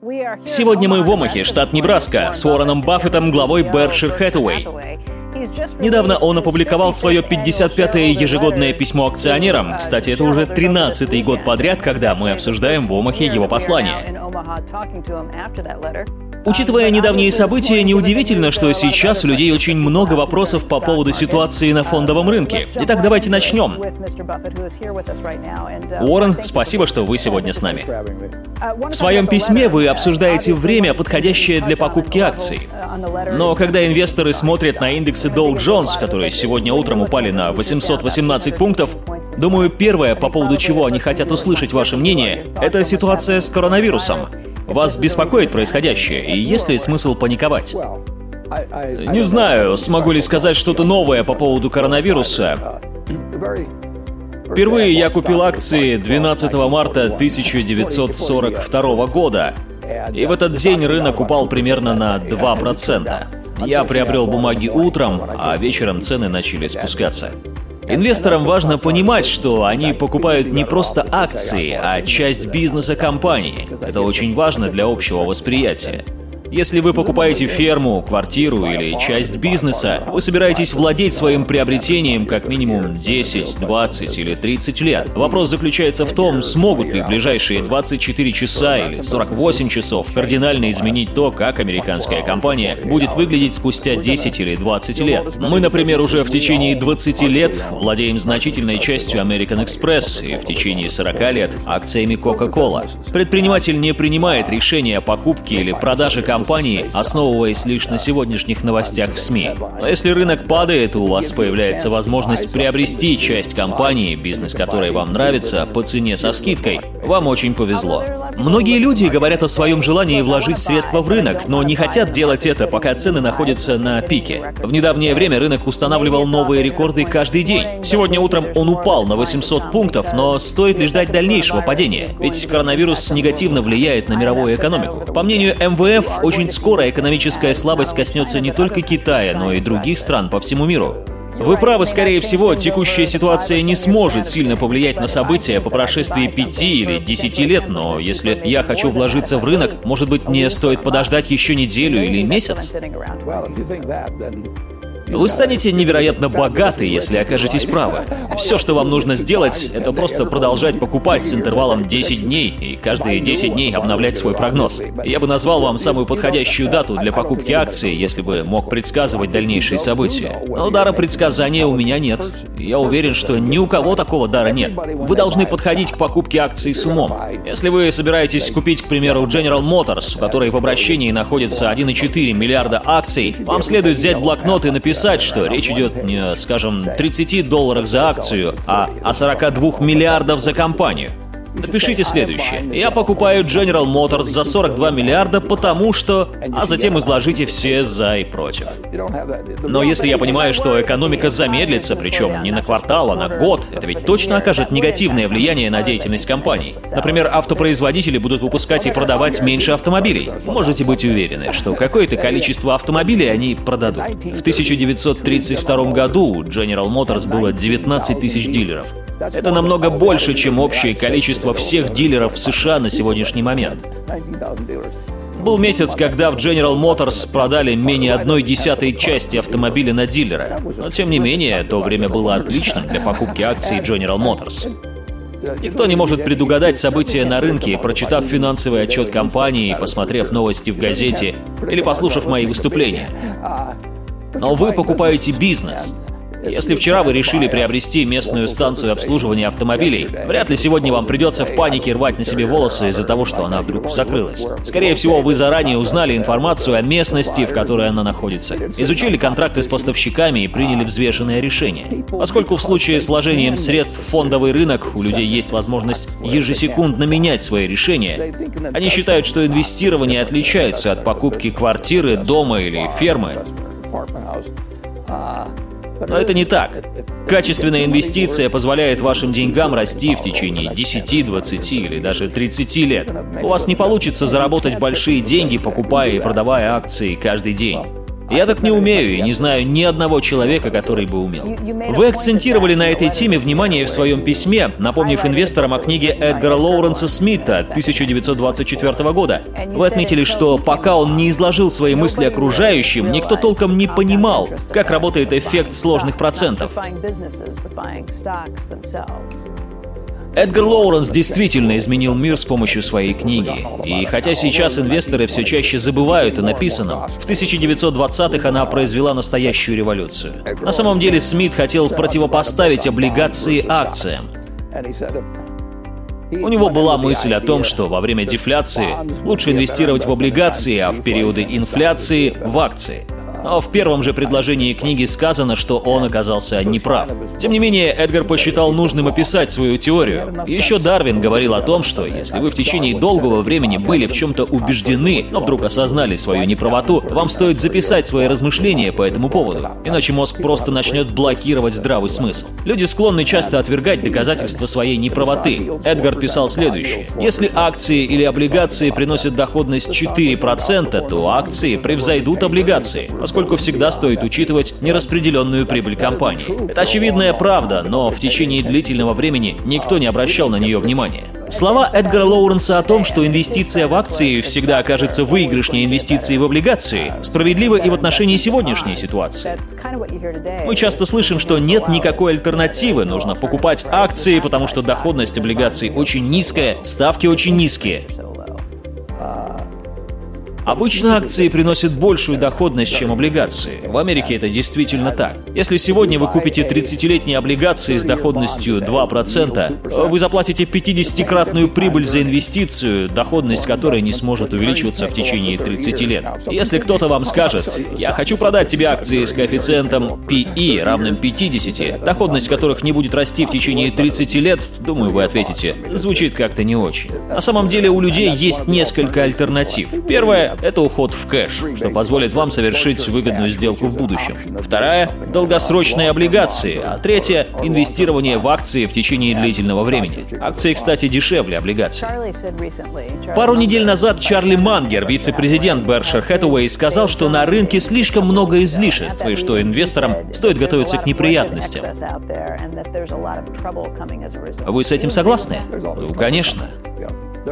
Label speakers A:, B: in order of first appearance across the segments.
A: Сегодня мы в Омахе, штат Небраска, с Уорреном Баффетом, главой Berkshire Hathaway. Недавно он опубликовал свое 55-е ежегодное письмо акционерам. Кстати, это уже 13-й год подряд, когда мы обсуждаем в Омахе его послание. Учитывая недавние события, неудивительно, что сейчас у людей очень много вопросов по поводу ситуации на фондовом рынке. Итак, давайте начнем. Уоррен, спасибо, что вы сегодня с нами. В своем письме вы обсуждаете время, подходящее для покупки акций. Но когда инвесторы смотрят на индексы Dow Jones, которые сегодня утром упали на 818 пунктов, думаю, первое, по поводу чего они хотят услышать ваше мнение, это ситуация с коронавирусом. Вас беспокоит происходящее, и есть ли смысл паниковать? Не знаю, смогу ли сказать что-то новое по поводу коронавируса. Впервые я купил акции 12 марта 1942 года, и в этот день рынок упал примерно на 2%. Я приобрел бумаги утром, а вечером цены начали спускаться. Инвесторам важно понимать, что они покупают не просто акции, а часть бизнеса компании. Это очень важно для общего восприятия. Если вы покупаете ферму, квартиру или часть бизнеса, вы собираетесь владеть своим приобретением как минимум 10, 20 или 30 лет. Вопрос заключается в том, смогут ли в ближайшие 24 часа или 48 часов кардинально изменить то, как американская компания будет выглядеть спустя 10 или 20 лет. Мы, например, уже в течение 20 лет владеем значительной частью American Express и в течение 40 лет акциями Coca-Cola. Предприниматель не принимает решения о покупке или продаже компании компании, основываясь лишь на сегодняшних новостях в СМИ. Но если рынок падает, у вас появляется возможность приобрести часть компании, бизнес которой вам нравится, по цене со скидкой. Вам очень повезло. Многие люди говорят о своем желании вложить средства в рынок, но не хотят делать это, пока цены находятся на пике. В недавнее время рынок устанавливал новые рекорды каждый день. Сегодня утром он упал на 800 пунктов, но стоит ли ждать дальнейшего падения? Ведь коронавирус негативно влияет на мировую экономику. По мнению МВФ, очень скоро экономическая слабость коснется не только Китая, но и других стран по всему миру. Вы правы, скорее всего, текущая ситуация не сможет сильно повлиять на события по прошествии пяти или десяти лет, но если я хочу вложиться в рынок, может быть, мне стоит подождать еще неделю или месяц? Вы станете невероятно богаты, если окажетесь правы. Все, что вам нужно сделать, это просто продолжать покупать с интервалом 10 дней и каждые 10 дней обновлять свой прогноз. Я бы назвал вам самую подходящую дату для покупки акций, если бы мог предсказывать дальнейшие события. Но дара предсказания у меня нет. Я уверен, что ни у кого такого дара нет. Вы должны подходить к покупке акций с умом. Если вы собираетесь купить, к примеру, General Motors, у которой в обращении находится 1,4 миллиарда акций, вам следует взять блокнот и написать написать, что речь идет не, скажем, 30 долларах за акцию, а о 42 миллиардов за компанию. Напишите следующее. Я покупаю General Motors за 42 миллиарда, потому что... А затем изложите все за и против. Но если я понимаю, что экономика замедлится, причем не на квартал, а на год, это ведь точно окажет негативное влияние на деятельность компаний. Например, автопроизводители будут выпускать и продавать меньше автомобилей. Можете быть уверены, что какое-то количество автомобилей они продадут. В 1932 году у General Motors было 19 тысяч дилеров. Это намного больше, чем общее количество всех дилеров в США на сегодняшний момент. Был месяц, когда в General Motors продали менее одной десятой части автомобиля на дилера. Но тем не менее, то время было отличным для покупки акций General Motors. Никто не может предугадать события на рынке, прочитав финансовый отчет компании, посмотрев новости в газете или послушав мои выступления. Но вы покупаете бизнес — если вчера вы решили приобрести местную станцию обслуживания автомобилей, вряд ли сегодня вам придется в панике рвать на себе волосы из-за того, что она вдруг закрылась. Скорее всего, вы заранее узнали информацию о местности, в которой она находится, изучили контракты с поставщиками и приняли взвешенное решение. Поскольку в случае с вложением средств в фондовый рынок у людей есть возможность ежесекундно менять свои решения, они считают, что инвестирование отличается от покупки квартиры, дома или фермы. Но это не так. Качественная инвестиция позволяет вашим деньгам расти в течение 10, 20 или даже 30 лет. У вас не получится заработать большие деньги, покупая и продавая акции каждый день. Я так не умею и не знаю ни одного человека, который бы умел. Вы акцентировали на этой теме внимание в своем письме, напомнив инвесторам о книге Эдгара Лоуренса Смита 1924 года. Вы отметили, что пока он не изложил свои мысли окружающим, никто толком не понимал, как работает эффект сложных процентов. Эдгар Лоуренс действительно изменил мир с помощью своей книги. И хотя сейчас инвесторы все чаще забывают о написанном, в 1920-х она произвела настоящую революцию. На самом деле Смит хотел противопоставить облигации акциям. У него была мысль о том, что во время дефляции лучше инвестировать в облигации, а в периоды инфляции – в акции – но в первом же предложении книги сказано, что он оказался неправ. Тем не менее, Эдгар посчитал нужным описать свою теорию. Еще Дарвин говорил о том, что если вы в течение долгого времени были в чем-то убеждены, но вдруг осознали свою неправоту, вам стоит записать свои размышления по этому поводу. Иначе мозг просто начнет блокировать здравый смысл. Люди склонны часто отвергать доказательства своей неправоты. Эдгар писал следующее. Если акции или облигации приносят доходность 4%, то акции превзойдут облигации, поскольку всегда стоит учитывать нераспределенную прибыль компании. Это очевидная правда, но в течение длительного времени никто не обращал на нее внимания. Слова Эдгара Лоуренса о том, что инвестиция в акции всегда окажется выигрышнее инвестиции в облигации, справедливы и в отношении сегодняшней ситуации. Мы часто слышим, что нет никакой альтернативы, нужно покупать акции, потому что доходность облигаций очень низкая, ставки очень низкие. Обычно акции приносят большую доходность, чем облигации. В Америке это действительно так. Если сегодня вы купите 30-летние облигации с доходностью 2%, вы заплатите 50-кратную прибыль за инвестицию, доходность которой не сможет увеличиваться в течение 30 лет. Если кто-то вам скажет, я хочу продать тебе акции с коэффициентом PE равным 50, доходность которых не будет расти в течение 30 лет, думаю, вы ответите, звучит как-то не очень. На самом деле у людей есть несколько альтернатив. Первое это уход в кэш, что позволит вам совершить выгодную сделку в будущем. Вторая – долгосрочные облигации, а третья – инвестирование в акции в течение длительного времени. Акции, кстати, дешевле облигаций. Пару недель назад Чарли Мангер, вице-президент Berkshire Hathaway, сказал, что на рынке слишком много излишеств и что инвесторам стоит готовиться к неприятностям. Вы с этим согласны? Ну, конечно.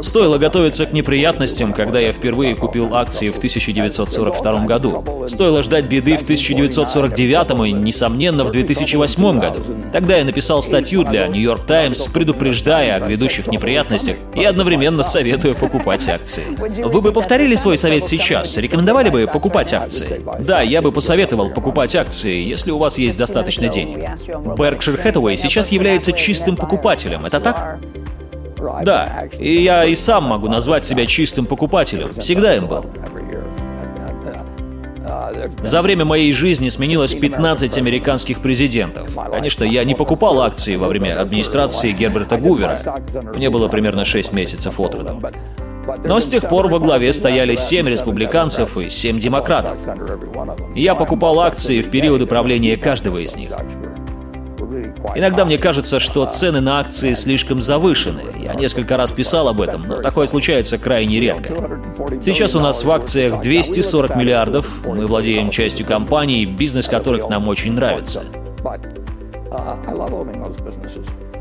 A: Стоило готовиться к неприятностям, когда я впервые купил акции в 1942 году. Стоило ждать беды в 1949 и, несомненно, в 2008 году. Тогда я написал статью для New York Times, предупреждая о грядущих неприятностях и одновременно советуя покупать акции. Вы бы повторили свой совет сейчас? Рекомендовали бы покупать акции? Да, я бы посоветовал покупать акции, если у вас есть достаточно денег. Berkshire Hathaway сейчас является чистым покупателем, это так? Да, и я и сам могу назвать себя чистым покупателем. Всегда им был. За время моей жизни сменилось 15 американских президентов. Конечно, я не покупал акции во время администрации Герберта Гувера. Мне было примерно 6 месяцев от роду. Но с тех пор во главе стояли 7 республиканцев и 7 демократов. Я покупал акции в периоды правления каждого из них. Иногда мне кажется, что цены на акции слишком завышены. Я несколько раз писал об этом, но такое случается крайне редко. Сейчас у нас в акциях 240 миллиардов, мы владеем частью компаний, бизнес которых нам очень нравится.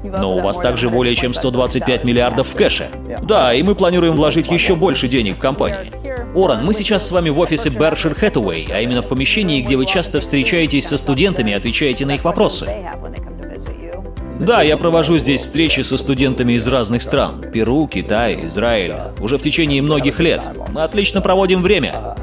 A: Но у вас также более чем 125 миллиардов в кэше. Да, и мы планируем вложить еще больше денег в компанию. Оран, мы сейчас с вами в офисе Berkshire Hathaway, а именно в помещении, где вы часто встречаетесь со студентами и отвечаете на их вопросы. Да, я провожу здесь встречи со студентами из разных стран. Перу, Китай, Израиль. Уже в течение многих лет. Мы отлично проводим время.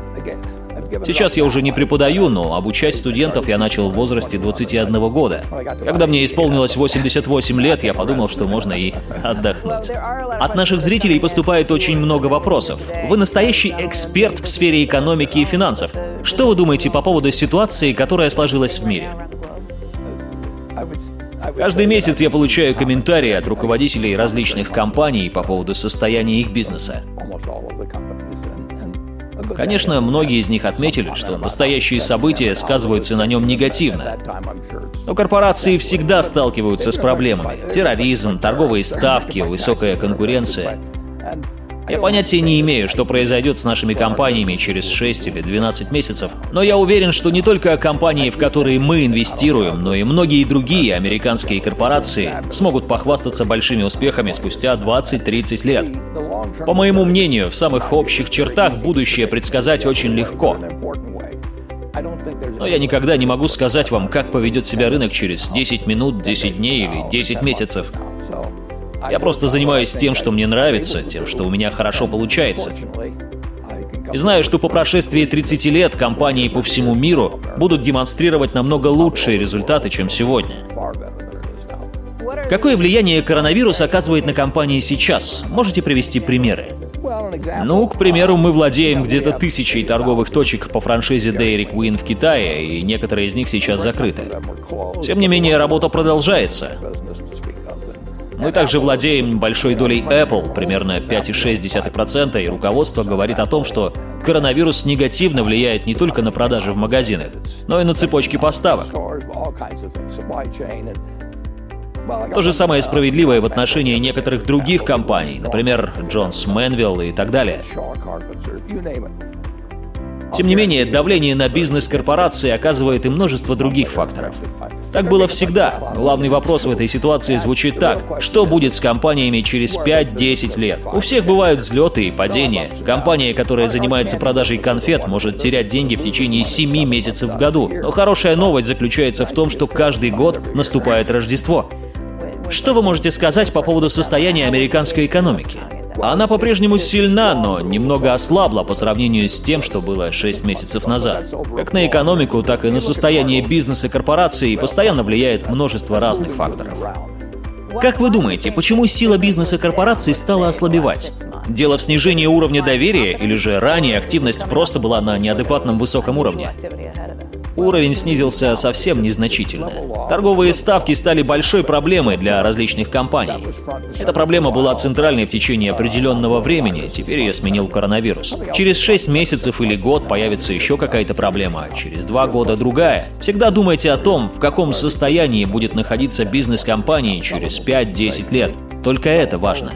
A: Сейчас я уже не преподаю, но обучать студентов я начал в возрасте 21 года. Когда мне исполнилось 88 лет, я подумал, что можно и отдохнуть. От наших зрителей поступает очень много вопросов. Вы настоящий эксперт в сфере экономики и финансов. Что вы думаете по поводу ситуации, которая сложилась в мире? Каждый месяц я получаю комментарии от руководителей различных компаний по поводу состояния их бизнеса. Конечно, многие из них отметили, что настоящие события сказываются на нем негативно. Но корпорации всегда сталкиваются с проблемами. Терроризм, торговые ставки, высокая конкуренция. Я понятия не имею, что произойдет с нашими компаниями через 6 или 12 месяцев, но я уверен, что не только компании, в которые мы инвестируем, но и многие другие американские корпорации смогут похвастаться большими успехами спустя 20-30 лет. По моему мнению, в самых общих чертах будущее предсказать очень легко. Но я никогда не могу сказать вам, как поведет себя рынок через 10 минут, 10 дней или 10 месяцев. Я просто занимаюсь тем, что мне нравится, тем, что у меня хорошо получается. И знаю, что по прошествии 30 лет компании по всему миру будут демонстрировать намного лучшие результаты, чем сегодня. Какое влияние коронавирус оказывает на компании сейчас? Можете привести примеры? Ну, к примеру, мы владеем где-то тысячей торговых точек по франшизе Dairy Queen в Китае, и некоторые из них сейчас закрыты. Тем не менее, работа продолжается. Мы также владеем большой долей Apple, примерно 5,6%, и руководство говорит о том, что коронавирус негативно влияет не только на продажи в магазинах, но и на цепочки поставок. То же самое справедливое в отношении некоторых других компаний, например, Джонс Мэнвилл и так далее. Тем не менее, давление на бизнес корпорации оказывает и множество других факторов. Так было всегда. Главный вопрос в этой ситуации звучит так. Что будет с компаниями через 5-10 лет? У всех бывают взлеты и падения. Компания, которая занимается продажей конфет, может терять деньги в течение 7 месяцев в году. Но хорошая новость заключается в том, что каждый год наступает Рождество. Что вы можете сказать по поводу состояния американской экономики? Она по-прежнему сильна, но немного ослабла по сравнению с тем, что было 6 месяцев назад. Как на экономику, так и на состояние бизнеса корпораций постоянно влияет множество разных факторов. Как вы думаете, почему сила бизнеса корпораций стала ослабевать? Дело в снижении уровня доверия или же ранее активность просто была на неадекватном высоком уровне? Уровень снизился совсем незначительно. Торговые ставки стали большой проблемой для различных компаний. Эта проблема была центральной в течение определенного времени, теперь ее сменил коронавирус. Через 6 месяцев или год появится еще какая-то проблема, а через 2 года другая. Всегда думайте о том, в каком состоянии будет находиться бизнес компании через 5-10 лет. Только это важно.